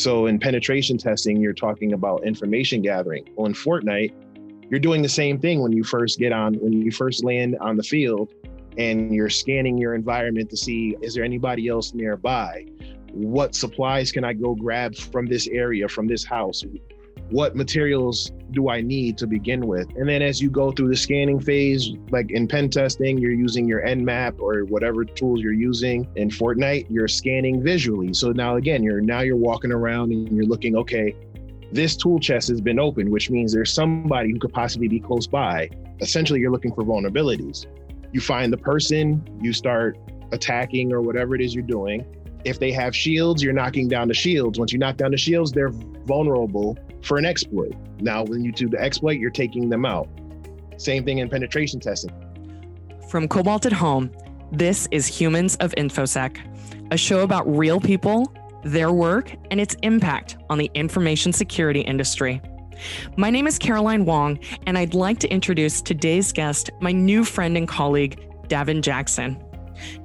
So in penetration testing, you're talking about information gathering. Well, in Fortnite, you're doing the same thing when you first get on, when you first land on the field and you're scanning your environment to see is there anybody else nearby? What supplies can I go grab from this area, from this house? What materials do I need to begin with? And then as you go through the scanning phase, like in pen testing, you're using your Nmap or whatever tools you're using. In Fortnite, you're scanning visually. So now again, you're now you're walking around and you're looking, okay, this tool chest has been opened, which means there's somebody who could possibly be close by. Essentially, you're looking for vulnerabilities. You find the person, you start attacking or whatever it is you're doing. If they have shields, you're knocking down the shields. Once you knock down the shields, they're vulnerable for an exploit. Now, when you do the exploit, you're taking them out. Same thing in penetration testing. From Cobalt at Home, this is Humans of InfoSec, a show about real people, their work, and its impact on the information security industry. My name is Caroline Wong, and I'd like to introduce today's guest, my new friend and colleague, Davin Jackson.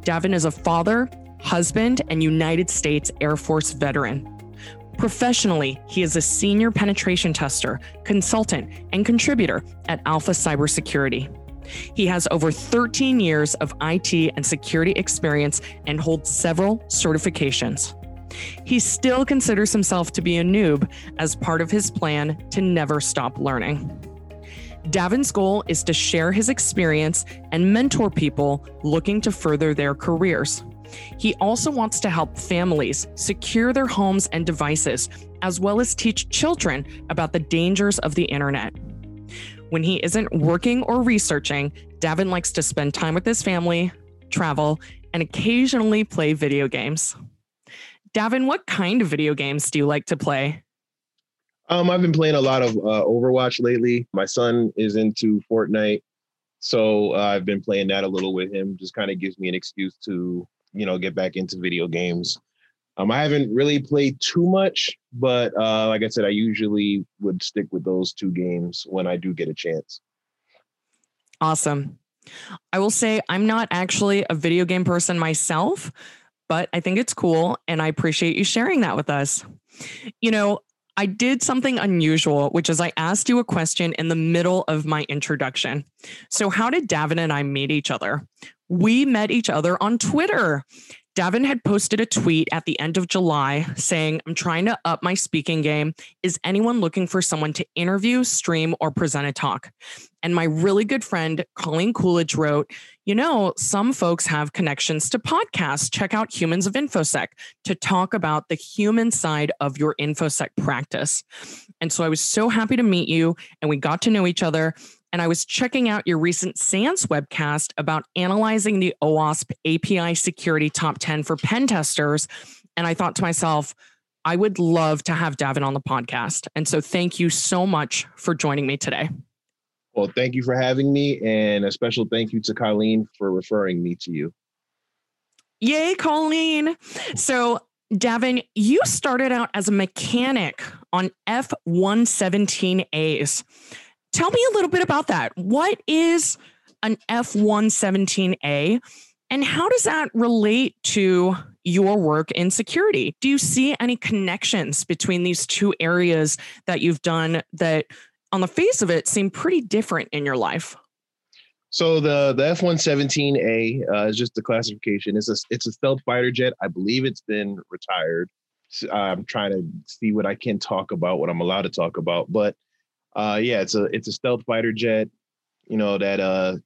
Davin is a father, husband, and United States Air Force veteran. Professionally, he is a senior penetration tester, consultant, and contributor at Alpha Cybersecurity. He has over 13 years of IT and security experience and holds several certifications. He still considers himself to be a noob as part of his plan to never stop learning. Davin's goal is to share his experience and mentor people looking to further their careers. He also wants to help families secure their homes and devices, as well as teach children about the dangers of the internet. When he isn't working or researching, Davin likes to spend time with his family, travel, and occasionally play video games. Davin, what kind of video games do you like to play? Um, I've been playing a lot of uh, Overwatch lately. My son is into Fortnite, so uh, I've been playing that a little with him. Just kind of gives me an excuse to you know get back into video games. Um, I haven't really played too much, but uh, like I said, I usually would stick with those two games when I do get a chance. Awesome. I will say I'm not actually a video game person myself, but I think it's cool and I appreciate you sharing that with us. You know, I did something unusual, which is I asked you a question in the middle of my introduction. So, how did Davin and I meet each other? We met each other on Twitter. Davin had posted a tweet at the end of July saying, I'm trying to up my speaking game. Is anyone looking for someone to interview, stream, or present a talk? And my really good friend, Colleen Coolidge, wrote, You know, some folks have connections to podcasts. Check out Humans of InfoSec to talk about the human side of your InfoSec practice. And so I was so happy to meet you, and we got to know each other and I was checking out your recent SANS webcast about analyzing the OWASP API security top 10 for pen testers. And I thought to myself, I would love to have Davin on the podcast. And so thank you so much for joining me today. Well, thank you for having me. And a special thank you to Colleen for referring me to you. Yay, Colleen. So, Davin, you started out as a mechanic on F 117As. Tell me a little bit about that. What is an F 117A and how does that relate to your work in security? Do you see any connections between these two areas that you've done that, on the face of it, seem pretty different in your life? So the the F one seventeen A uh, is just the classification. It's a it's a stealth fighter jet. I believe it's been retired. I'm trying to see what I can talk about, what I'm allowed to talk about. But uh, yeah, it's a it's a stealth fighter jet, you know, that uh,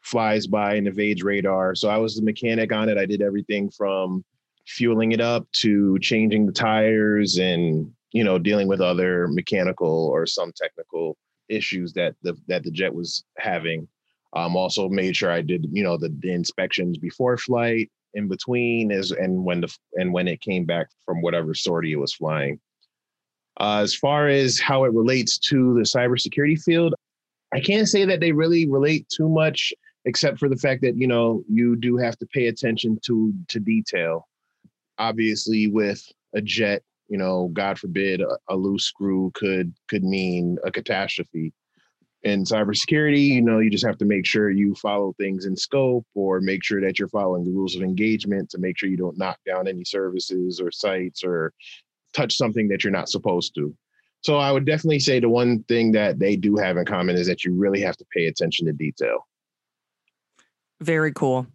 flies by and evades radar. So I was the mechanic on it. I did everything from fueling it up to changing the tires and you know dealing with other mechanical or some technical issues that the that the jet was having. Um, also made sure I did you know the, the inspections before flight, in between, is and when the and when it came back from whatever sortie it was flying. Uh, as far as how it relates to the cybersecurity field, I can't say that they really relate too much, except for the fact that you know you do have to pay attention to to detail. Obviously, with a jet, you know, God forbid, a, a loose screw could could mean a catastrophe. In cybersecurity, you know, you just have to make sure you follow things in scope or make sure that you're following the rules of engagement to make sure you don't knock down any services or sites or touch something that you're not supposed to. So I would definitely say the one thing that they do have in common is that you really have to pay attention to detail. Very cool.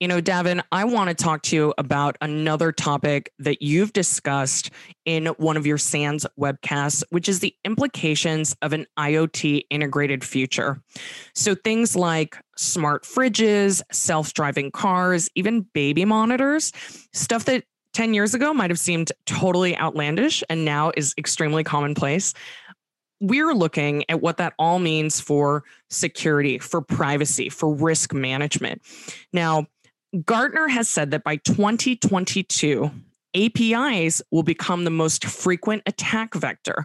You know, Davin, I want to talk to you about another topic that you've discussed in one of your SANS webcasts, which is the implications of an IoT integrated future. So, things like smart fridges, self driving cars, even baby monitors, stuff that 10 years ago might have seemed totally outlandish and now is extremely commonplace we're looking at what that all means for security, for privacy, for risk management. Now, Gartner has said that by 2022, APIs will become the most frequent attack vector.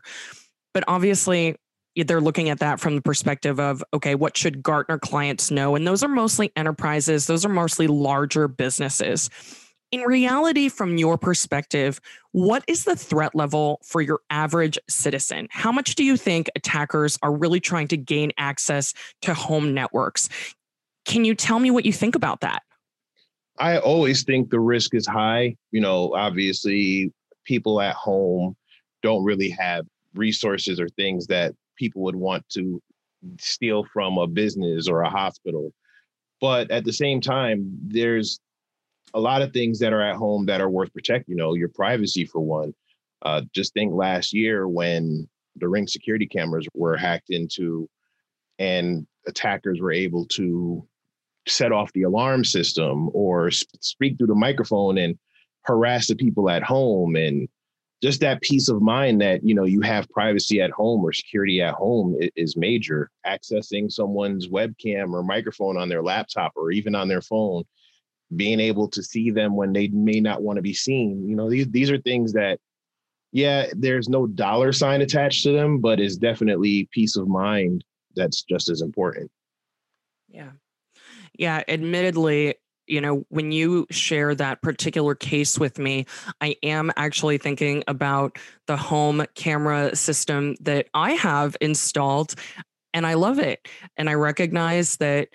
But obviously, they're looking at that from the perspective of okay, what should Gartner clients know? And those are mostly enterprises, those are mostly larger businesses in reality, from your perspective, what is the threat level for your average citizen? How much do you think attackers are really trying to gain access to home networks? Can you tell me what you think about that? I always think the risk is high. You know, obviously, people at home don't really have resources or things that people would want to steal from a business or a hospital. But at the same time, there's a lot of things that are at home that are worth protecting. You know, your privacy for one. Uh, just think last year when the ring security cameras were hacked into, and attackers were able to set off the alarm system or speak through the microphone and harass the people at home and just that peace of mind that you know you have privacy at home or security at home is major accessing someone's webcam or microphone on their laptop or even on their phone being able to see them when they may not want to be seen. You know, these these are things that, yeah, there's no dollar sign attached to them, but is definitely peace of mind that's just as important. Yeah. Yeah. Admittedly, you know, when you share that particular case with me, I am actually thinking about the home camera system that I have installed and I love it. And I recognize that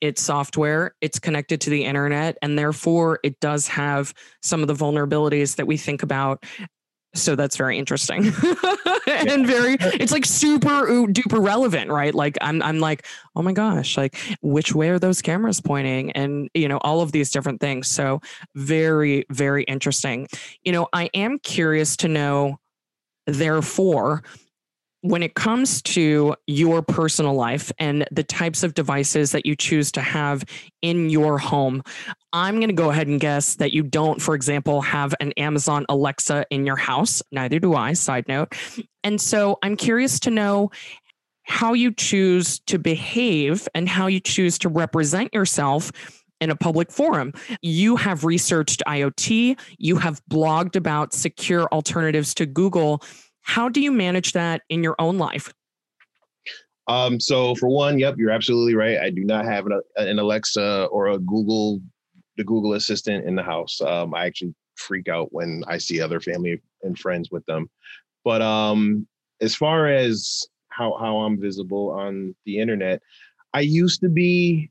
it's software, it's connected to the internet, and therefore it does have some of the vulnerabilities that we think about. So that's very interesting and very, uh, it's like super duper relevant, right? Like I'm, I'm like, oh my gosh, like which way are those cameras pointing? And, you know, all of these different things. So very, very interesting. You know, I am curious to know, therefore, when it comes to your personal life and the types of devices that you choose to have in your home, I'm going to go ahead and guess that you don't, for example, have an Amazon Alexa in your house. Neither do I, side note. And so I'm curious to know how you choose to behave and how you choose to represent yourself in a public forum. You have researched IoT, you have blogged about secure alternatives to Google how do you manage that in your own life? Um, so for one, yep, you're absolutely right. I do not have an, an Alexa or a Google, the Google Assistant in the house. Um, I actually freak out when I see other family and friends with them. But um, as far as how how I'm visible on the internet, I used to be,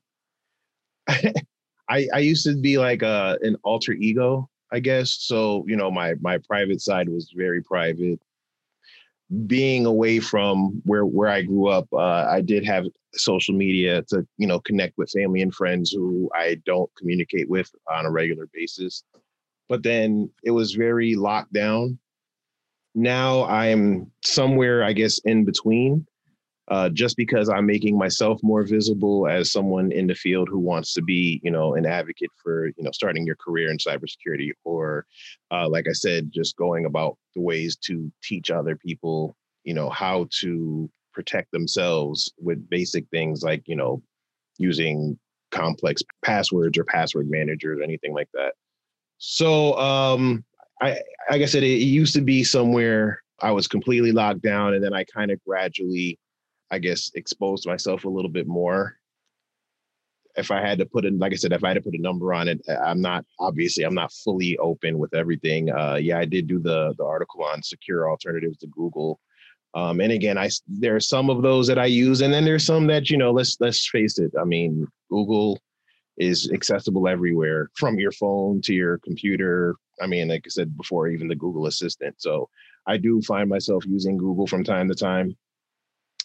I I used to be like a uh, an alter ego, I guess. So you know, my my private side was very private being away from where where I grew up, uh, I did have social media to you know connect with family and friends who I don't communicate with on a regular basis. But then it was very locked down. Now I'm somewhere, I guess, in between uh, just because I'm making myself more visible as someone in the field who wants to be, you know, an advocate for, you know, starting your career in cybersecurity, or uh, like I said, just going about the ways to teach other people, you know, how to protect themselves with basic things like, you know, using complex passwords or password managers or anything like that. So, um, I, like I said, it, it used to be somewhere I was completely locked down, and then I kind of gradually I guess, exposed myself a little bit more. If I had to put in, like I said, if I had to put a number on it, I'm not obviously I'm not fully open with everything. Uh, yeah, I did do the the article on secure alternatives to Google, um, and again, I there are some of those that I use, and then there's some that you know. Let's let's face it. I mean, Google is accessible everywhere, from your phone to your computer, I mean, like I said before, even the Google Assistant. So I do find myself using Google from time to time.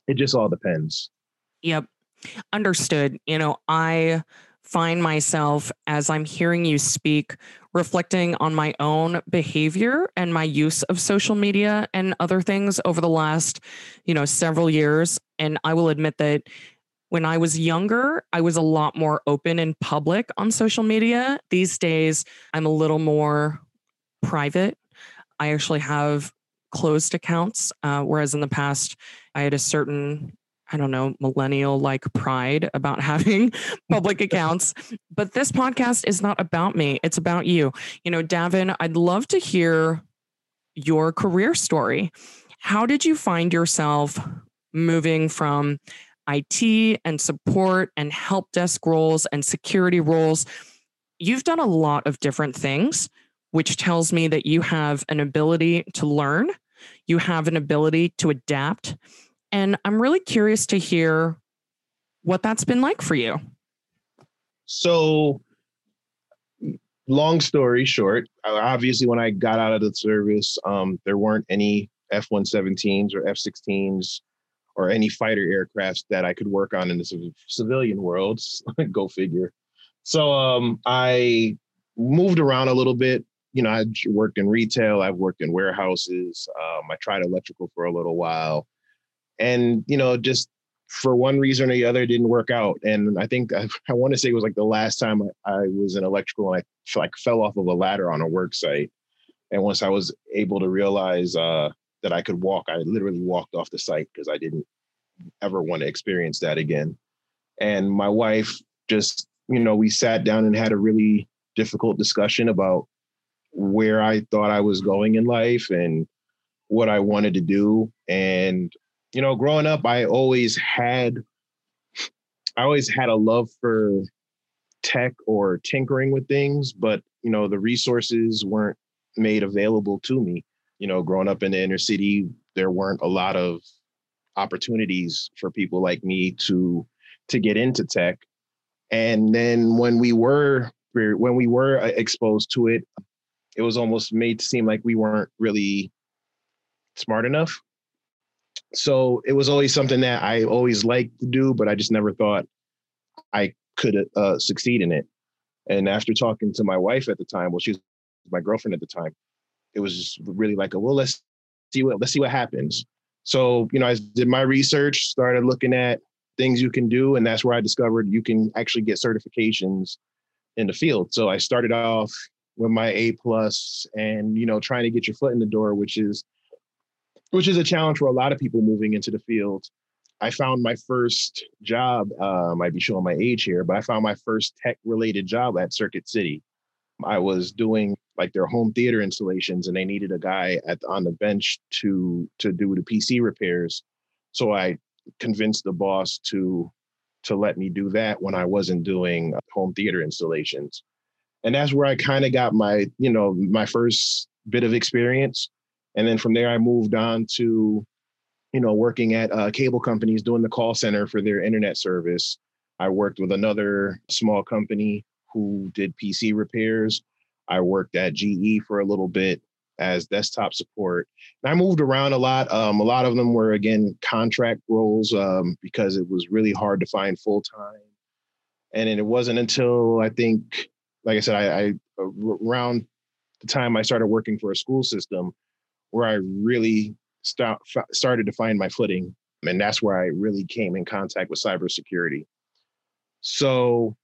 It just all depends. Yep. Understood. You know, I find myself as I'm hearing you speak, reflecting on my own behavior and my use of social media and other things over the last, you know, several years. And I will admit that when I was younger, I was a lot more open and public on social media. These days, I'm a little more private. I actually have closed accounts, uh, whereas in the past, I had a certain I don't know, millennial like pride about having public accounts. But this podcast is not about me, it's about you. You know, Davin, I'd love to hear your career story. How did you find yourself moving from IT and support and help desk roles and security roles? You've done a lot of different things, which tells me that you have an ability to learn, you have an ability to adapt and I'm really curious to hear what that's been like for you. So, long story short, obviously, when I got out of the service, um, there weren't any F 117s or F 16s or any fighter aircrafts that I could work on in the civilian world. Go figure. So um, I moved around a little bit. You know, I worked in retail, I've worked in warehouses. Um, I tried electrical for a little while and you know just for one reason or the other didn't work out. And i think i, I want to say it was like the last time I, I, was in electrical and i like fell off of a ladder on a work site. And once i was able to realize uh, that i could walk i literally walked off the site because i didn't ever want to experience that again. And my wife just you know we sat down and had a really difficult discussion about where i thought i was going in life and what i wanted to do. And you know, growing up, I always had, I always had a love for tech or tinkering with things, but you know, the resources weren't made available to me. You know, growing up in the inner city, there weren't a lot of opportunities for people like me to to get into tech. And then when we were when we were uh, exposed to it, it was almost made to seem like we weren't really smart enough so it was always something that I always liked to do, but I just never thought I could uh, succeed in it. And after talking to my wife at the time, well, she was my girlfriend at the time, it was just really like, a, well, let's see what let's see what happens. So you know, I did my research, started looking at things you can do, and that's where I discovered you can actually get certifications in the field. So I started off with my A plus, and you know, trying to get your foot in the door, which is which is a challenge for a lot of people moving into the field. I found my first job, uh, might be showing my age here, but I found my first tech related job at Circuit City. I was doing like their home theater installations and they needed a guy at on the bench to to do the PC repairs. So I convinced the boss to to let me do that when I wasn't doing home theater installations. And that's where I kind of got my, you know, my first bit of experience. And then from there, I moved on to, you know, working at uh, cable companies, doing the call center for their internet service. I worked with another small company who did PC repairs. I worked at GE for a little bit as desktop support. And I moved around a lot. Um, a lot of them were, again, contract roles um, because it was really hard to find full time. And it wasn't until I think, like I said, I, I around the time I started working for a school system, where I really start, started to find my footing. And that's where I really came in contact with cybersecurity. So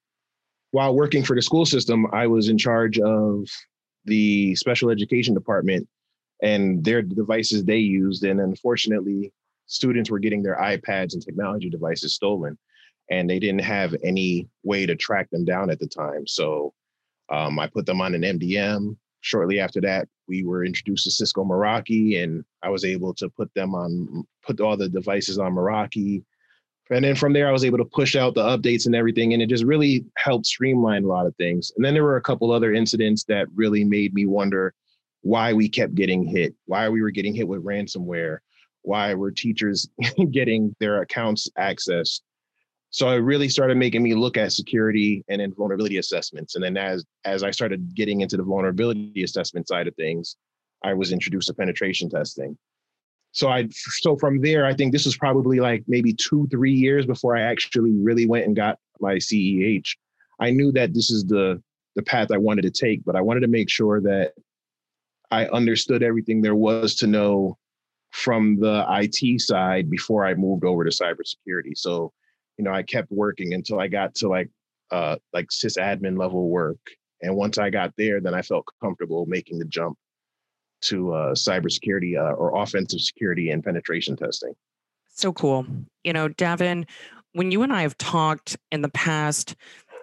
while working for the school system, I was in charge of the special education department and their devices they used. And unfortunately, students were getting their iPads and technology devices stolen, and they didn't have any way to track them down at the time. So um, I put them on an MDM shortly after that, we were introduced to Cisco Meraki, and I was able to put them on, put all the devices on Meraki. And then from there, I was able to push out the updates and everything, and it just really helped streamline a lot of things. And then there were a couple other incidents that really made me wonder why we kept getting hit, why we were getting hit with ransomware, why were teachers getting their accounts accessed. So it really started making me look at security and then vulnerability assessments. And then as as I started getting into the vulnerability assessment side of things, I was introduced to penetration testing. So I so from there, I think this was probably like maybe two, three years before I actually really went and got my CEH. I knew that this is the the path I wanted to take, but I wanted to make sure that I understood everything there was to know from the IT side before I moved over to cybersecurity. So, you know, I kept working until I got to like uh like sysadmin level work. And once I got there, then I felt comfortable making the jump to uh, cybersecurity uh, or offensive security and penetration testing. So cool. You know, Davin, when you and I have talked in the past,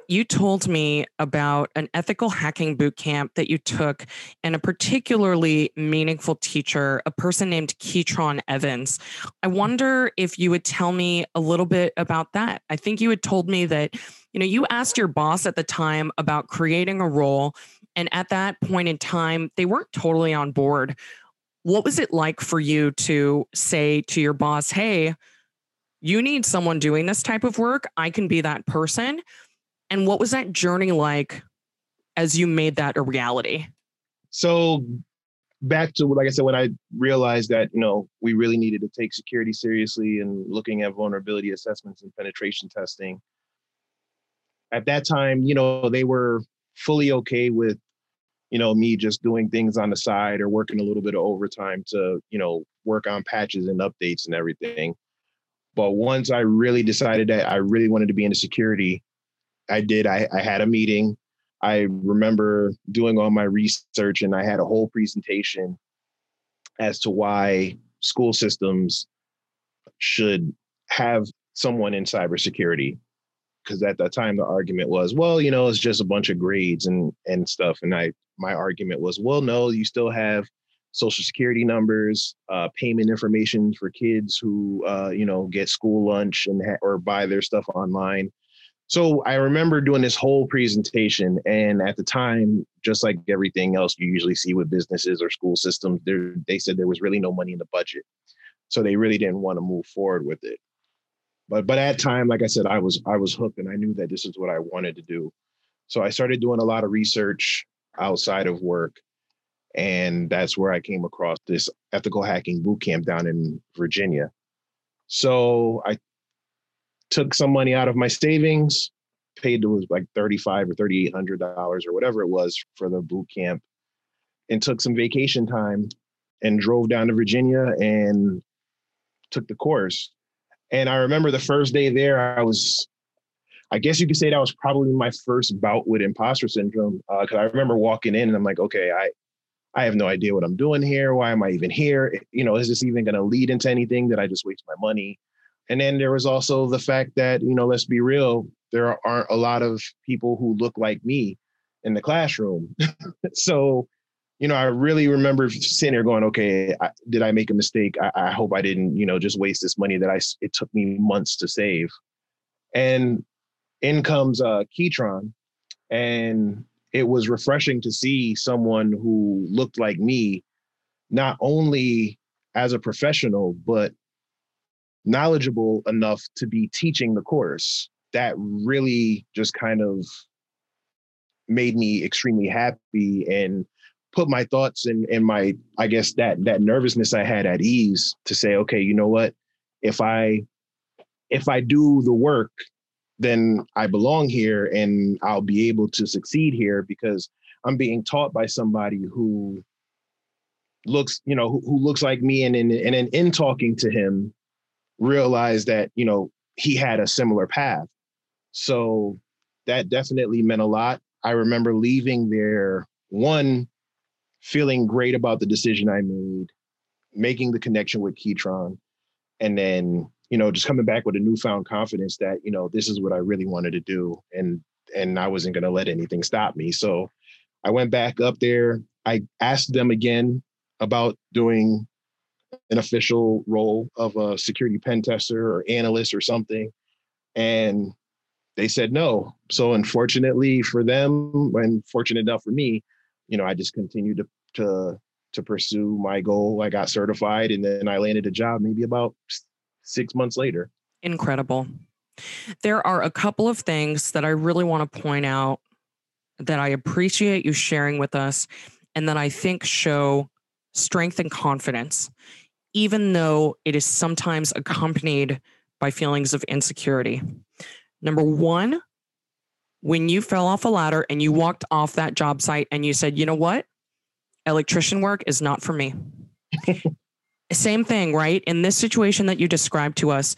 you told me about an ethical hacking boot camp that you took and a particularly meaningful teacher, a person named Keatron Evans. I wonder if you would tell me a little bit about that. I think you had told me that, you know, you asked your boss at the time about creating a role. And at that point in time, they weren't totally on board. What was it like for you to say to your boss, hey, you need someone doing this type of work? I can be that person. And what was that journey like as you made that a reality? So back to like I said, when I realized that you know we really needed to take security seriously and looking at vulnerability assessments and penetration testing. At that time, you know, they were fully okay with, you know, me just doing things on the side or working a little bit of overtime to, you know, work on patches and updates and everything. But once I really decided that I really wanted to be into security, I did. I, I had a meeting. I remember doing all my research and I had a whole presentation as to why school systems should have someone in cybersecurity. Because at that time the argument was, well, you know, it's just a bunch of grades and and stuff. And I my argument was, well, no, you still have social security numbers, uh, payment information for kids who uh, you know get school lunch and ha- or buy their stuff online. So I remember doing this whole presentation, and at the time, just like everything else you usually see with businesses or school systems, they said there was really no money in the budget, so they really didn't want to move forward with it. But but at time, like I said, I was I was hooked, and I knew that this is what I wanted to do. So I started doing a lot of research outside of work, and that's where I came across this ethical hacking boot camp down in Virginia. So I took some money out of my savings, paid it was like thirty-five or thirty-eight hundred dollars or whatever it was for the boot camp, and took some vacation time and drove down to Virginia and took the course. And I remember the first day there, I was, I guess you could say that was probably my first bout with imposter syndrome. Because uh, I remember walking in and I'm like, okay, I, I have no idea what I'm doing here. Why am I even here? You know, is this even going to lead into anything? Did I just waste my money? And then there was also the fact that, you know, let's be real, there aren't a lot of people who look like me in the classroom. so, you know, I really remember sitting there going, okay, I, did I make a mistake? I, I, hope I didn't, you know, just waste this money that I, it took me months to save. And in comes uh, Keatron. And it was refreshing to see someone who looked like me, not only as a professional, but knowledgeable enough to be teaching the course that really just kind of made me extremely happy and put my thoughts and and my i guess that that nervousness i had at ease to say okay you know what? If i if i do the work then i belong here and i'll be able to succeed here because i'm being taught by somebody who looks you know who, who looks like me and and, and in talking to him realized that you know he had a similar path. So that definitely meant a lot. I remember leaving there one feeling great about the decision i made making the connection with keatron and then you know just coming back with a newfound confidence that you know this is what i really wanted to do and and i wasn't going to let anything stop me. So i went back up there. I asked them again about doing an official role of a security pen tester or analyst or something. And they said no. So unfortunately for them, and fortunate enough for me, you know, I just continued to to to pursue my goal. I got certified and then I landed a job maybe about six months later. Incredible. There are a couple of things that I really want to point out that I appreciate you sharing with us and that I think show strength and confidence, even though it is sometimes accompanied by feelings of insecurity. Number one, when you fell off a ladder and you walked off that job site and you said, you know what? Electrician work is not for me. Same thing, right? In this situation that you described to us,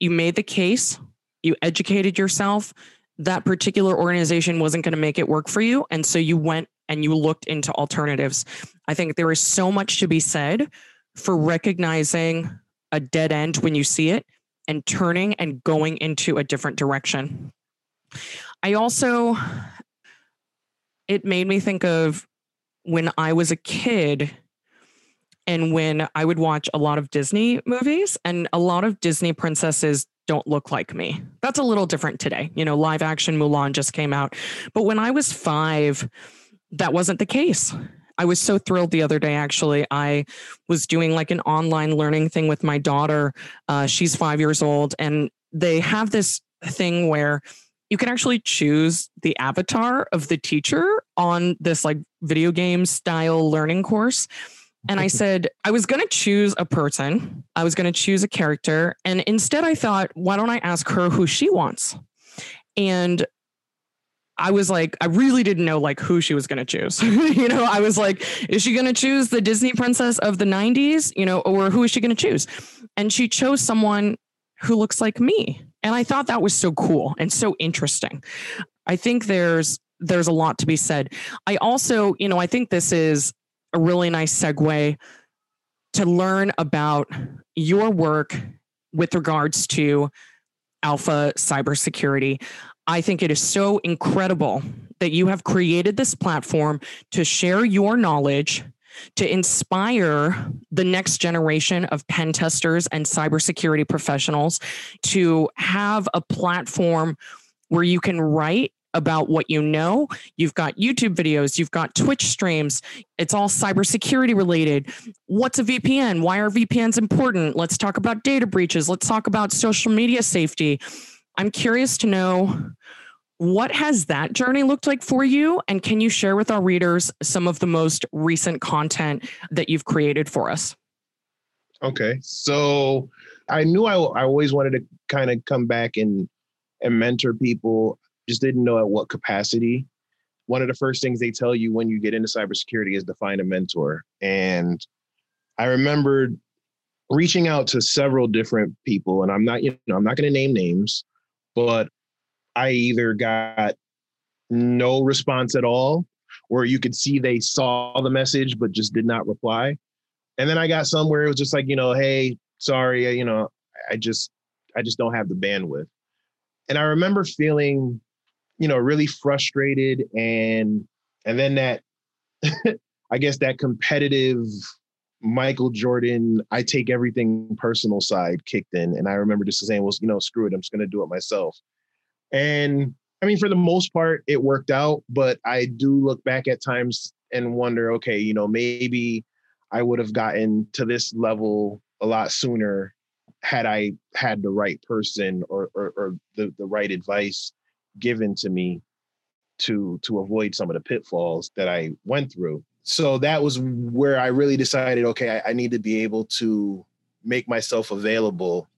you made the case, you educated yourself. That particular organization wasn't going to make it work for you. And so you went and you looked into alternatives. I think there is so much to be said for recognizing a dead end when you see it and turning and going into a different direction. I also, it made me think of when I was a kid and when I would watch a lot of Disney movies, and a lot of Disney princesses don't look like me. That's a little different today. You know, live action Mulan just came out. But when I was five, that wasn't the case. I was so thrilled the other day, actually. I was doing like an online learning thing with my daughter. Uh, she's five years old, and they have this thing where you can actually choose the avatar of the teacher on this like video game style learning course. And I said, I was going to choose a person, I was going to choose a character. And instead, I thought, why don't I ask her who she wants? And I was like, I really didn't know like who she was going to choose. you know, I was like, is she going to choose the Disney princess of the 90s, you know, or who is she going to choose? And she chose someone who looks like me. And I thought that was so cool and so interesting. I think there's there's a lot to be said. I also, you know, I think this is a really nice segue to learn about your work with regards to alpha cybersecurity. I think it is so incredible that you have created this platform to share your knowledge, to inspire the next generation of pen testers and cybersecurity professionals to have a platform where you can write about what you know. You've got YouTube videos, you've got Twitch streams. It's all cybersecurity related. What's a VPN? Why are VPNs important? Let's talk about data breaches. Let's talk about social media safety. I'm curious to know what has that journey looked like for you? And can you share with our readers some of the most recent content that you've created for us? Okay. So I knew I, I always wanted to kind of come back and and mentor people just didn't know at what capacity. One of the first things they tell you when you get into cybersecurity is to find a mentor. And I remembered reaching out to several different people, and I'm not, you know, I'm not going to name names, but I either got no response at all, or you could see they saw the message but just did not reply. And then I got some where it was just like, you know, hey, sorry, uh, you know, I just, I just don't have the bandwidth. And I remember feeling you know, really frustrated and and then that I guess that competitive Michael Jordan, I take everything personal side kicked in. And I remember just saying, well, you know, screw it, I'm just gonna do it myself. And I mean, for the most part, it worked out, but I do look back at times and wonder, okay, you know, maybe I would have gotten to this level a lot sooner had I had the right person or or, or the, the right advice given to me to to avoid some of the pitfalls that I went through. So that was where I really decided, okay, I, I need to be able to make myself available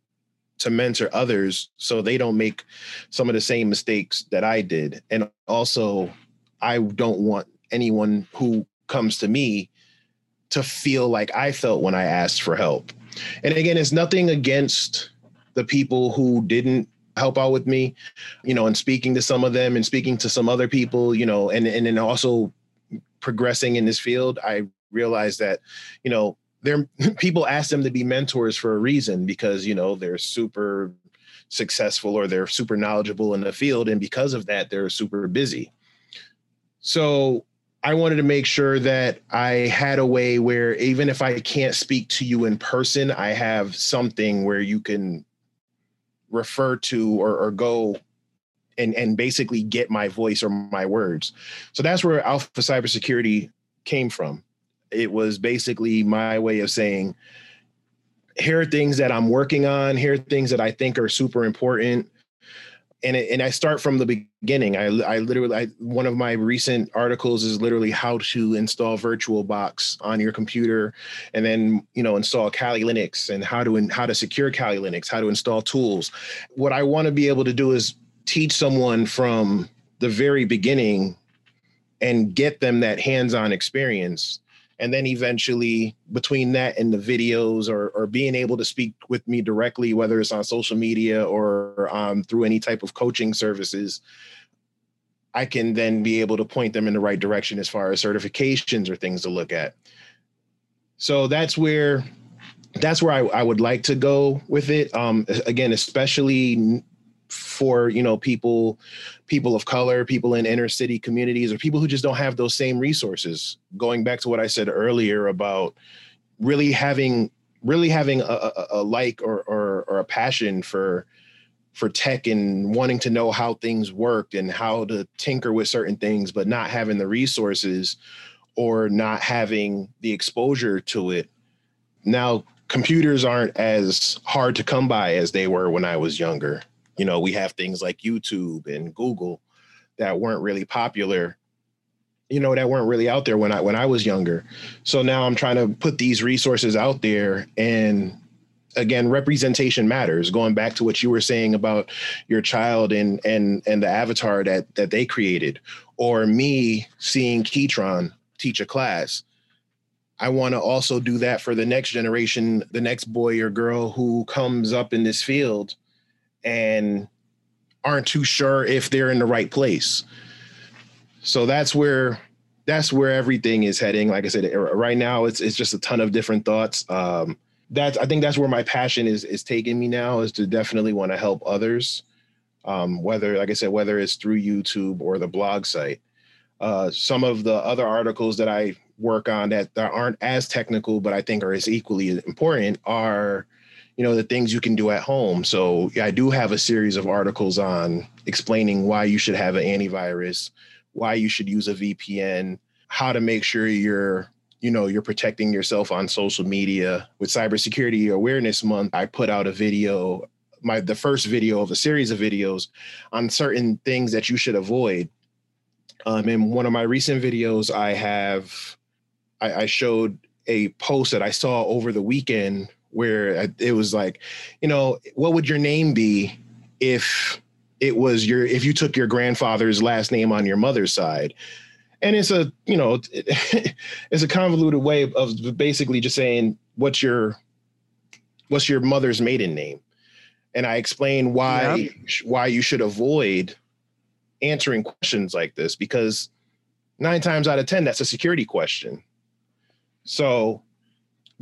to mentor others so they don't make some of the same mistakes that I did. And also, I don't want anyone who comes to me to feel like I felt when I asked for help. And again, it's nothing against the people who didn't help out with me, you know, and speaking to some of them and speaking to some other people, you know, and and then also progressing in this field, I realized that, you know, there people ask them to be mentors for a reason because, you know, they're super successful or they're super knowledgeable in the field and because of that they're super busy. So I wanted to make sure that I had a way where even if I can't speak to you in person, I have something where you can refer to or, or go and and basically get my voice or my words. So that's where Alpha Cybersecurity came from. It was basically my way of saying, here are things that I'm working on, here are things that I think are super important. and it, and I start from the beginning. I I literally I, one of my recent articles is literally how to install VirtualBox on your computer, and then you know install Kali Linux and how to how to secure Kali Linux, how to install tools. What I want to be able to do is teach someone from the very beginning and get them that hands-on experience. And then eventually between that and the videos or, or being able to speak with me directly whether it's on social media or um, through any type of coaching services i can then be able to point them in the right direction as far as certifications or things to look at. So that's where that's where I, I would like to go with it. Um, again especially for you know people people of color people in inner city communities or people who just don't have those same resources. Going back to what i said earlier about really having really having a, a, a like or, or or a passion for for tech and wanting to know how things worked and how to tinker with certain things but not having the resources or not having the exposure to it. Now computers aren't as hard to come by as they were when i was younger you know, we have things like YouTube and Google that weren't really popular you know that weren't really out there when I when I was younger. So now I'm trying to put these resources out there and again representation matters going back to what you were saying about your child and and and the avatar that that they created or me seeing Keatron teach a class. I want to also do that for the next generation, the next boy or girl who comes up in this field and aren't too sure if they're in the right place. So that's where that's where everything is heading. Like I said, right now it's it's just a ton of different thoughts. Um, that's I think that's where my passion is is taking me now is to definitely want to help others. Um, whether like I said, whether it's through YouTube or the blog site. Uh, some of the other articles that I work on that, that aren't as technical, but I think are as equally important are you know the things you can do at home. So i do have a series of articles on explaining why you should have an antivirus why you should use a vpn how to make sure you're you know you're protecting yourself on social media. With cybersecurity awareness month i put out a video my the first video of a series of videos on certain things that you should avoid. Um, in one of my recent videos i have I, I showed a post that i saw over the weekend where it was like, you know, what would your name be if it was your if you took your grandfather's last name on your mother's side? And it's a, you know, it's a convoluted way of basically just saying what's your what's your mother's maiden name? And I explain why yep. why you should avoid answering questions like this because nine times out of ten that's a security question. So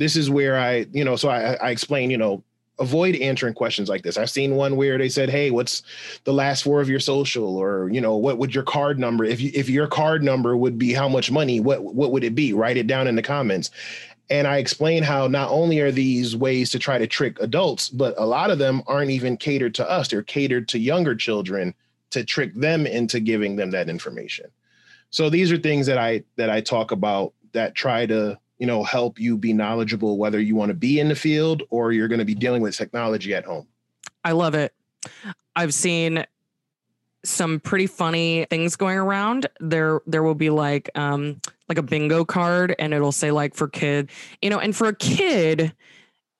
this is where I, you know, so I, I explain, you know, avoid answering questions like this. I've seen one where they said, "Hey, what's the last four of your social?" or, you know, "What would your card number if you if your card number would be how much money, what what would it be?" Write it down in the comments. And I explain how not only are these ways to try to trick adults, but a lot of them aren't even catered to us. They're catered to younger children to trick them into giving them that information. So these are things that I that I talk about that try to you know help you be knowledgeable whether you want to be in the field or you're going to be dealing with technology at home. I love it. I've seen some pretty funny things going around. There there will be like um like a bingo card and it'll say like for kid you know and for a kid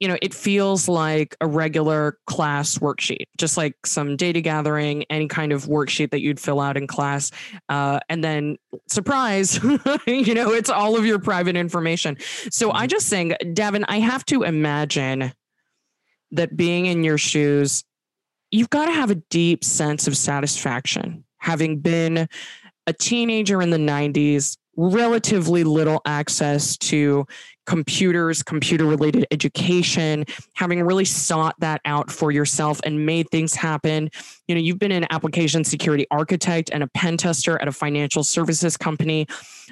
you know, it feels like a regular class worksheet, just like some data gathering, any kind of worksheet that you'd fill out in class. Uh, and then, surprise, you know, it's all of your private information. So I mm-hmm. just think, Davin, I have to imagine that being in your shoes, you've got to have a deep sense of satisfaction having been a teenager in the 90s relatively little access to computers, computer related education, having really sought that out for yourself and made things happen. You know, you've been an application security architect and a pen tester at a financial services company.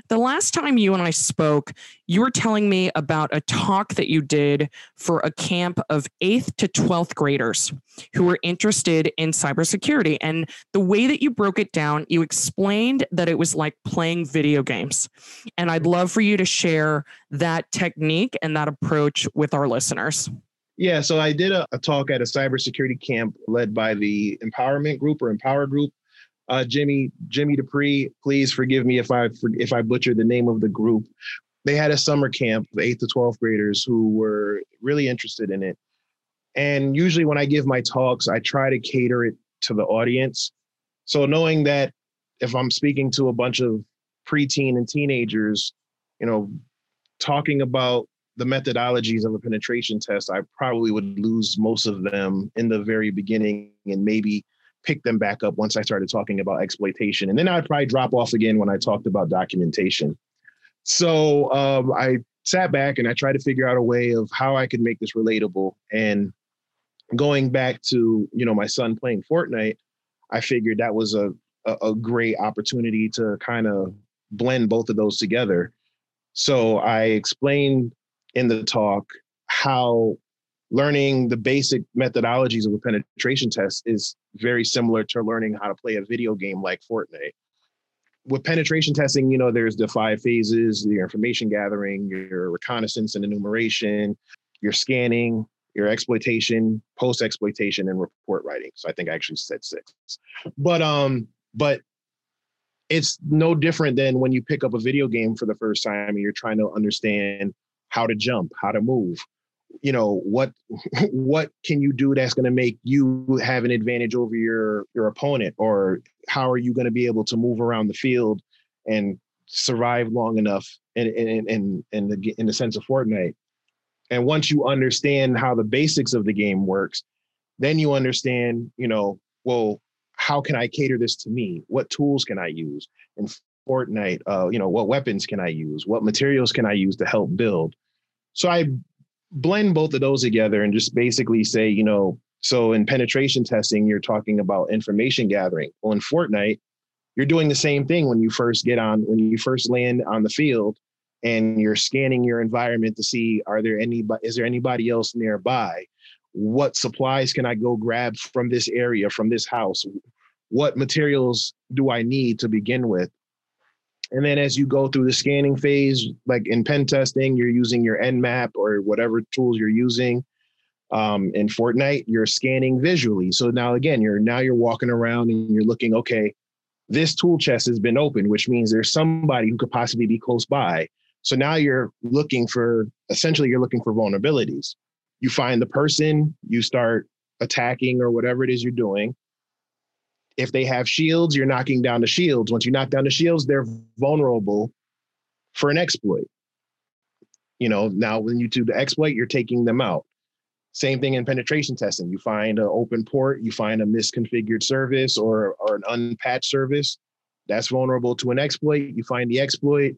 The last time you and I spoke, you were telling me about a talk that you did for a camp of 8th to 12th graders who were interested in cybersecurity. And the way that you broke it down, you explained that it was like playing video games. And I'd love for you to share that technique and that approach with our listeners. Yeah, so I did a, a, talk at a cybersecurity camp led by the Empowerment Group or Empower Group. Uh, Jimmy Jimmy Dupree, please forgive me if I if I butcher the name of the group. They had a summer camp of eighth to twelfth graders who were really interested in it. And usually, when I give my talks, I try to cater it to the audience. So knowing that if I'm speaking to a bunch of preteen and teenagers, you know, talking about the methodologies of a penetration test, I probably would lose most of them in the very beginning and maybe pick them back up once I started talking about exploitation. And then I'd probably drop off again when I talked about documentation. So um, I sat back and I tried to figure out a way of how I could make this relatable. And going back to, you know, my son playing Fortnite, I figured that was a, a, a great opportunity to kind of blend both of those together. So I explained in the talk how learning the basic methodologies of a penetration test is very similar to learning how to play a video game like Fortnite. With penetration testing, you know, there's the five phases your information gathering, your reconnaissance and enumeration, your scanning, your exploitation, post exploitation, and report writing. So I think I actually said six. But um, but it's no different than when you pick up a video game for the first time and you're trying to understand how to jump, how to move. You know, what what can you do that's going to make you have an advantage over your your opponent or how are you going to be able to move around the field and survive long enough in in in in the in the sense of Fortnite. And once you understand how the basics of the game works, then you understand, you know, well, how can I cater this to me? What tools can I use? And Fortnite, uh, you know, what weapons can I use? What materials can I use to help build? So I blend both of those together and just basically say, you know, so in penetration testing, you're talking about information gathering. Well, in Fortnite, you're doing the same thing when you first get on, when you first land on the field and you're scanning your environment to see are there any is there anybody else nearby what supplies can i go grab from this area from this house what materials do i need to begin with and then as you go through the scanning phase, like in pen testing, you're using your Nmap or whatever tools you're using. Um, in Fortnite, you're scanning visually. So now again, you're now you're walking around and you're looking, okay, this tool chest has been opened, which means there's somebody who could possibly be close by. So now you're looking for essentially you're looking for vulnerabilities. You find the person, you start attacking or whatever it is you're doing. If they have shields, you're knocking down the shields. Once you knock down the shields, they're vulnerable for an exploit. You know, now when you do the exploit, you're taking them out. Same thing in penetration testing. You find an open port, you find a misconfigured service or, or an unpatched service that's vulnerable to an exploit. You find the exploit,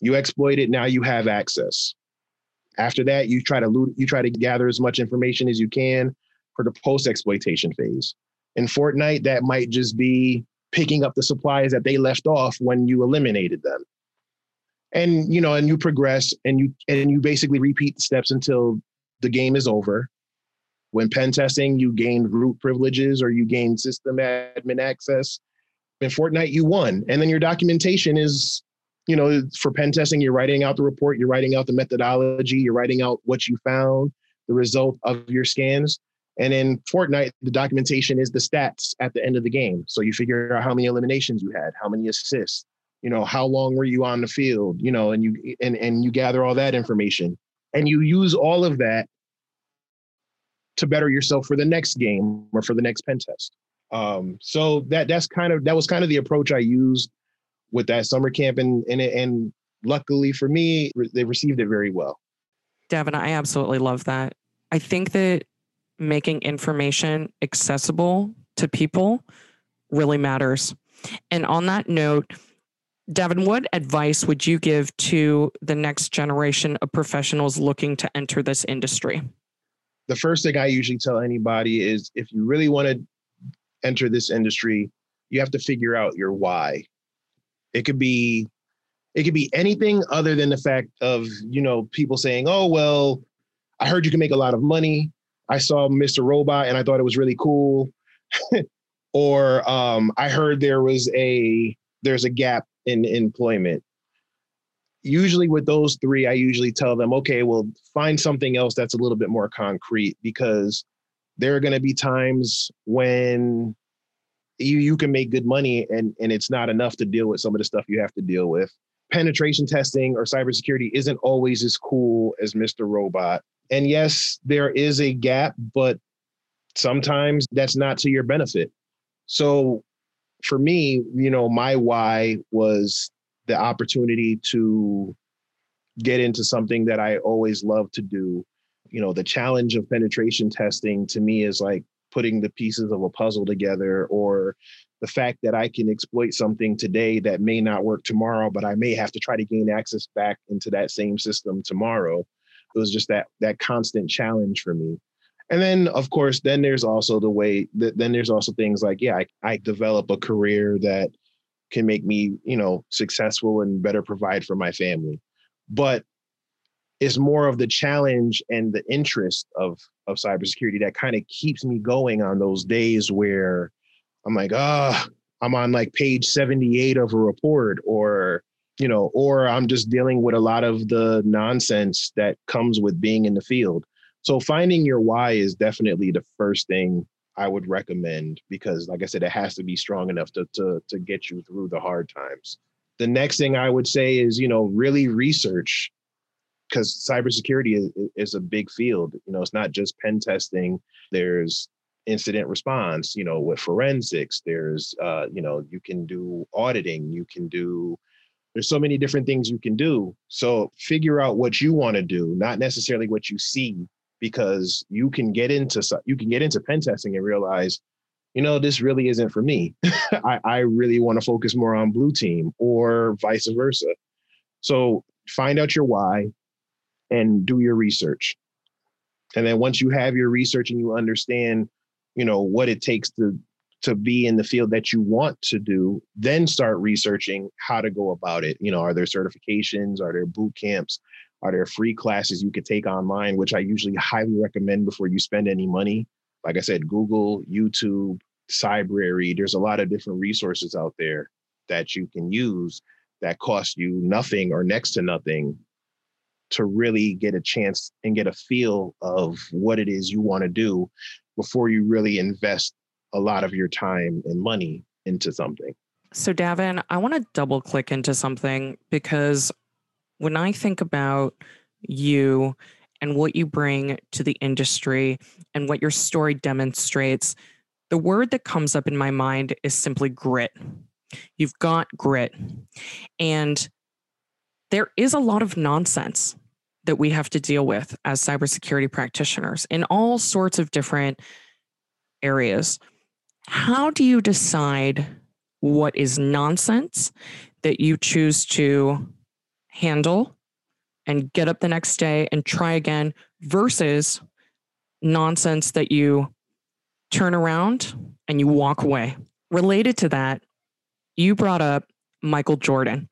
you exploit it, now you have access. After that, you try to loot, you try to gather as much information as you can for the post exploitation phase. In Fortnite, that might just be picking up the supplies that they left off when you eliminated them. And you know, and you progress and you and you basically repeat the steps until the game is over. When pen testing, you gain root privileges or you gain system admin access. In Fortnite, you won. And then your documentation is, you know, for pen testing, you're writing out the report, you're writing out the methodology, you're writing out what you found, the result of your scans. And in Fortnite, the documentation is the stats at the end of the game. So you figure out how many eliminations you had, how many assists, you know, how long were you on the field, you know, and you and and you gather all that information. And you use all of that to better yourself for the next game or for the next pen test. Um, so that that's kind of that was kind of the approach I used with that summer camp, and and and luckily for me, they received it very well. Davin, I absolutely love that. I think that making information accessible to people really matters. And on that note, Davin, what advice would you give to the next generation of professionals looking to enter this industry? The first thing I usually tell anybody is if you really want to enter this industry, you have to figure out your why. It could be it could be anything other than the fact of, you know, people saying, "Oh, well, I heard you can make a lot of money. I saw Mr. Robot and I thought it was really cool. or um, I heard there was a there's a gap in employment. usually with those three, I usually tell them, okay, well, find something else that's a little bit more concrete because there are going to be times when you you can make good money and and it's not enough to deal with some of the stuff you have to deal with. Penetration testing or cybersecurity isn't always as cool as Mr. Robot. And yes, there is a gap, but sometimes that's not to your benefit. So for me, you know, my why was the opportunity to get into something that I always love to do. You know, the challenge of penetration testing to me is like putting the pieces of a puzzle together or the fact that I can exploit something today that may not work tomorrow, but I may have to try to gain access back into that same system tomorrow. It was just that that constant challenge for me. And then of course, then there's also the way that then there's also things like, yeah, I, I develop a career that can make me, you know, successful and better provide for my family. But it's more of the challenge and the interest of of cybersecurity that kind of keeps me going on those days where I'm like, ah, oh, I'm on like page 78 of a report or you know, or I'm just dealing with a lot of the nonsense that comes with being in the field. So finding your why is definitely the first thing I would recommend because, like I said, it has to be strong enough to to to get you through the hard times. The next thing I would say is, you know, really research because cybersecurity is, is a big field. You know, it's not just pen testing. There's incident response. You know, with forensics. There's, uh, you know, you can do auditing. You can do. There's so many different things you can do. So figure out what you want to do, not necessarily what you see because you can get into you can get into pen testing and realize you know this really isn't for me. I, I really want to focus more on blue team or vice versa. So find out your why and do your research. And then once you have your research and you understand you know what it takes to to be in the field that you want to do then start researching how to go about it. You know are there certifications? Are there boot camps? Are there free classes you could take online, which I usually highly recommend before you spend any money? Like I said, Google, YouTube, Cybrary, there's a lot of different resources out there that you can use that cost you nothing or next to nothing to really get a chance and get a feel of what it is you want to do before you really invest a lot of your time and money into something. So, Davin, I want to double click into something because when I think about you and what you bring to the industry and what your story demonstrates, the word that comes up in my mind is simply grit. You've got grit. And there is a lot of nonsense that we have to deal with as cybersecurity practitioners in all sorts of different areas. How do you decide what is nonsense that you choose to handle and get up the next day and try again versus nonsense that you turn around and you walk away. Related to that, you brought up Michael Jordan.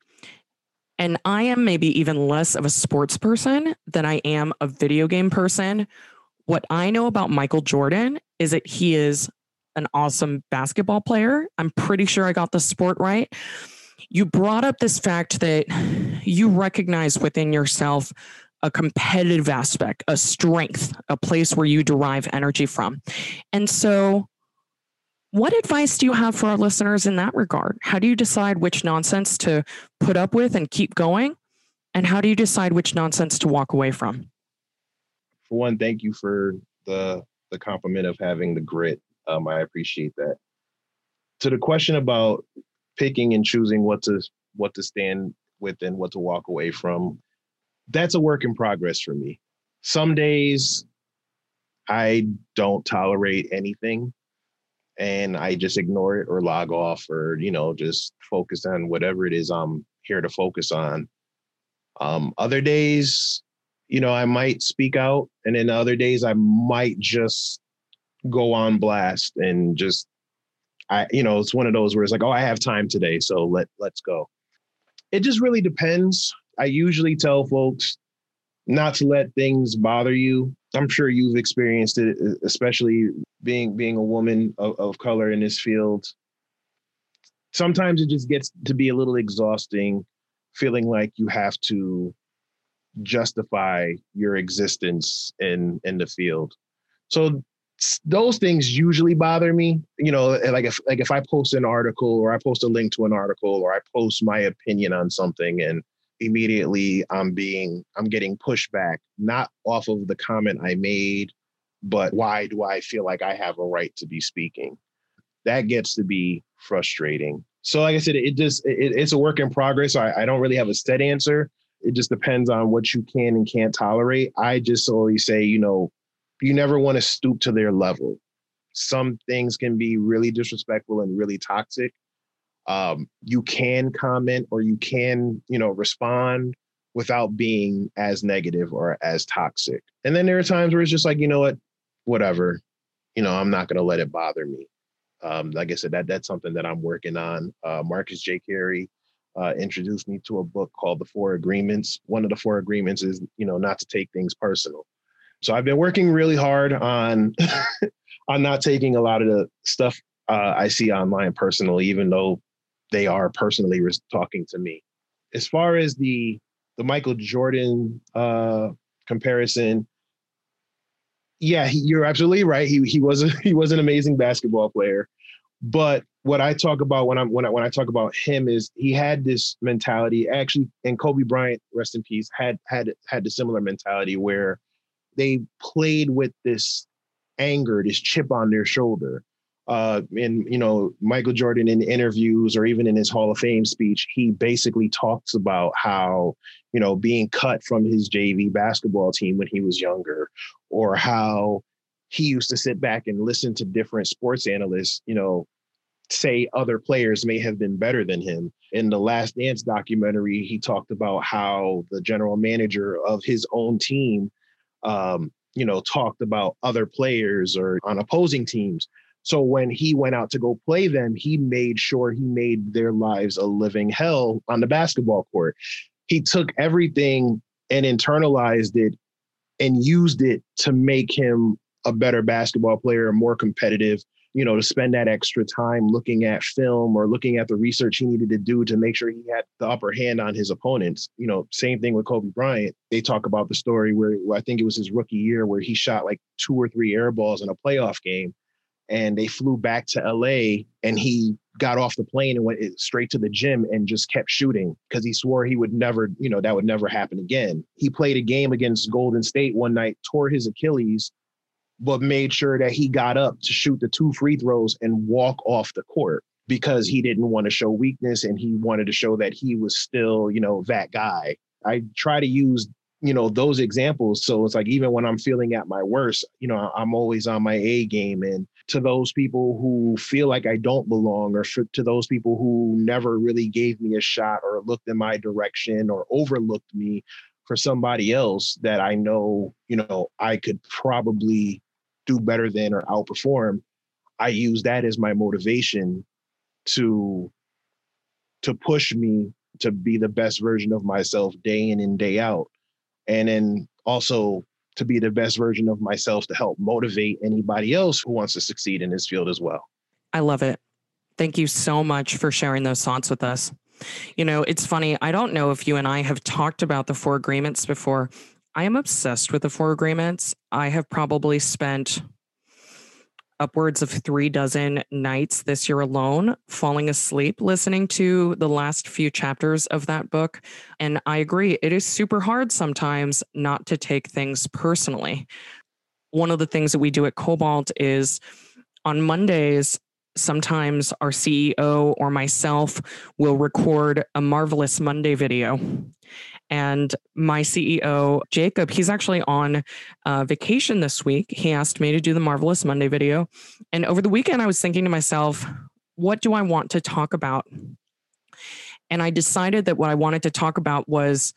And I am maybe even less of a sports person than I am a video game person. What I know about Michael Jordan is that he is an awesome basketball player. I'm pretty sure I got the sport right you brought up this fact that you recognize within yourself a competitive aspect, a strength, a place where you derive energy from. And so, what advice do you have for our listeners in that regard? How do you decide which nonsense to put up with and keep going? And how do you decide which nonsense to walk away from? For one, thank you for the the compliment of having the grit. Um, I appreciate that. To the question about picking and choosing what to what to stand with and what to walk away from that's a work in progress for me some days i don't tolerate anything and i just ignore it or log off or you know just focus on whatever it is i'm here to focus on um, other days you know i might speak out and then other days i might just go on blast and just I, you know, it's one of those where it's like, oh, I have time today, so let let's go. It just really depends. I usually tell folks not to let things bother you. I'm sure you've experienced it, especially being being a woman of, of color in this field. Sometimes it just gets to be a little exhausting feeling like you have to justify your existence in in the field. So those things usually bother me. You know, like if like if I post an article or I post a link to an article or I post my opinion on something and immediately I'm being I'm getting pushback not off of the comment I made, but why do I feel like I have a right to be speaking? That gets to be frustrating. So like I said, it just it, it's a work in progress. So I, I don't really have a set answer. It just depends on what you can and can't tolerate. I just always say, you know, you never want to stoop to their level. Some things can be really disrespectful and really toxic. Um, you can comment or you can, you know, respond without being as negative or as toxic. And then there are times where it's just like, you know what, whatever, you know, I'm not going to let it bother me. Um, like I said, that that's something that I'm working on. Uh, Marcus J. Carey uh, introduced me to a book called The Four Agreements. One of the four agreements is, you know, not to take things personal. So I've been working really hard on on not taking a lot of the stuff uh, I see online personally, even though they are personally talking to me. As far as the the Michael Jordan uh, comparison, yeah, he, you're absolutely right. He he was a, he was an amazing basketball player, but what I talk about when I'm when I when I talk about him is he had this mentality. Actually, and Kobe Bryant, rest in peace, had had had the similar mentality where they played with this anger, this chip on their shoulder. Uh, and you know, Michael Jordan in interviews or even in his Hall of Fame speech, he basically talks about how you know being cut from his JV basketball team when he was younger, or how he used to sit back and listen to different sports analysts, you know, say other players may have been better than him. In the Last Dance documentary, he talked about how the general manager of his own team um, you know, talked about other players or on opposing teams. So when he went out to go play them, he made sure he made their lives a living hell on the basketball court. He took everything and internalized it and used it to make him a better basketball player, more competitive, you know, to spend that extra time looking at film or looking at the research he needed to do to make sure he had the upper hand on his opponents. You know, same thing with Kobe Bryant. They talk about the story where, I think it was his rookie year where he shot like two or three air balls in a playoff game and they flew back to LA and he got off the plane and went eh, straight to the gym and just kept shooting because he swore he would never, you know, that would never happen again. He played a game against Golden State one night, tore his Achilles, but made sure that he got up to shoot the two free throws and walk off the court because he didn't want to show weakness and he wanted to show that he was still, you know, that guy. I try to use, you know, those examples. So it's like even when I'm feeling at my worst, you know, I'm always on my A game. And to those people who feel like I don't belong, or to those people who never really gave me a shot or looked in my direction or overlooked me for somebody else that I know, you know, I could probably do better than or outperform, I use that as my motivation to to push me to be the best version of myself day in and day out. And then also to be the best version of myself to help motivate anybody else who wants to succeed in this field as well. I love it. Thank you so much for sharing those thoughts with us. You know, it's funny. I don't know if you and I have talked about the four agreements before. I am obsessed with the four agreements. I have probably spent upwards of three dozen nights this year alone falling asleep listening to the last few chapters of that book. And I agree, it is super hard sometimes not to take things personally. One of the things that we do at Cobalt is on Mondays, sometimes our CEO or myself will record a Marvelous Monday video. And my CEO, Jacob, he's actually on uh, vacation this week. He asked me to do the Marvelous Monday video. And over the weekend, I was thinking to myself, what do I want to talk about? And I decided that what I wanted to talk about was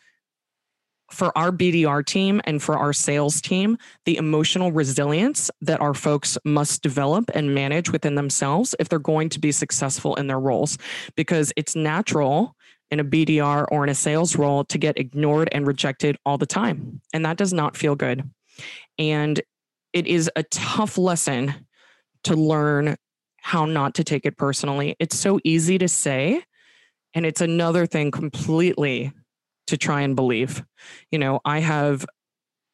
for our BDR team and for our sales team, the emotional resilience that our folks must develop and manage within themselves if they're going to be successful in their roles. Because it's natural in a BDR or in a sales role to get ignored and rejected all the time. And that does not feel good. And it is a tough lesson to learn how not to take it personally. It's so easy to say, And it's another thing completely to try and believe. You know, I have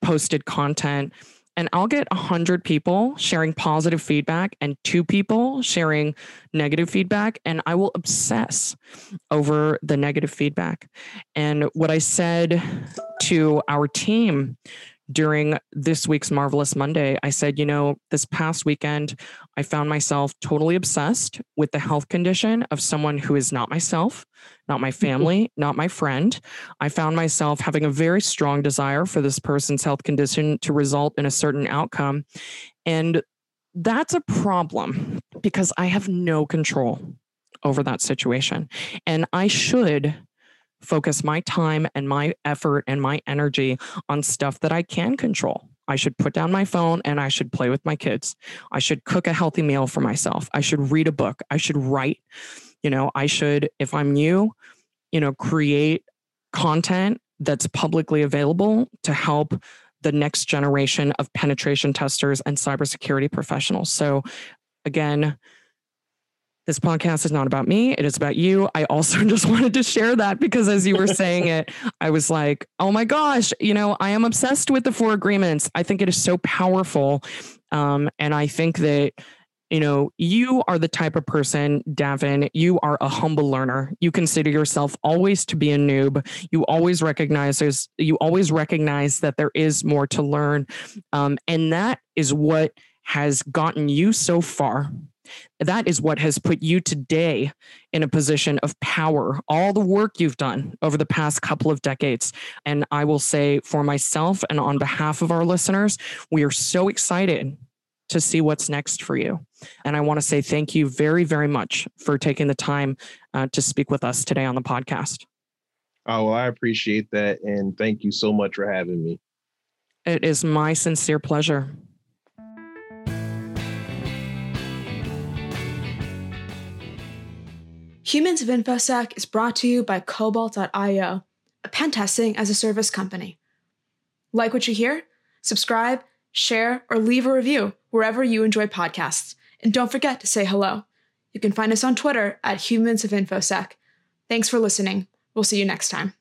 posted content and I'll get 100 people sharing positive feedback and two people sharing negative feedback. And I will obsess over the negative feedback. And what I said to our team during this week's Marvelous Monday, I said, you know, this past weekend, I found myself totally obsessed with the health condition of someone who is not myself, not my mm-hmm. family, not my friend. I found myself having a very strong desire for this person's health condition to result in a certain outcome. And that's a problem because I have no control over that situation. And I should focus my time and my effort and my energy on stuff that I can control. I should put down my phone and I should play with my kids. I should cook a healthy meal for myself. I should read a book. I should write. You know, I should, if I'm you, you know, create content that's publicly available to help the next generation of penetration testers and cybersecurity professionals. So, again, this podcast is not about me. It is about you. I also just wanted to share that because as you were saying it, I was like, oh my gosh, you know, I am obsessed with the four agreements. I think it is so powerful. Um, and I think that, you know, you are the type of person, Davin, you are a humble learner. You consider yourself always to be a noob. You always recognize there's, you always recognize that there is more to learn. Um, and that is what has gotten you so far that is what has put you today in a position of power, all the work you've done over the past couple of decades. And I will say for myself and on behalf of our listeners, we are so excited to see what's next for you. And I want to say thank you very, very much for taking the time uh, to speak with us today on the podcast. Oh, well, I appreciate that. And thank you so much for having me. It is my sincere pleasure. Humans of InfoSec is brought to you by Cobalt.io, a pen testing as a service company. Like what you hear? Subscribe, share, or leave a review wherever you enjoy podcasts. And don't forget to say hello. You can find us on Twitter at Humans of InfoSec. Thanks for listening. We'll see you next time.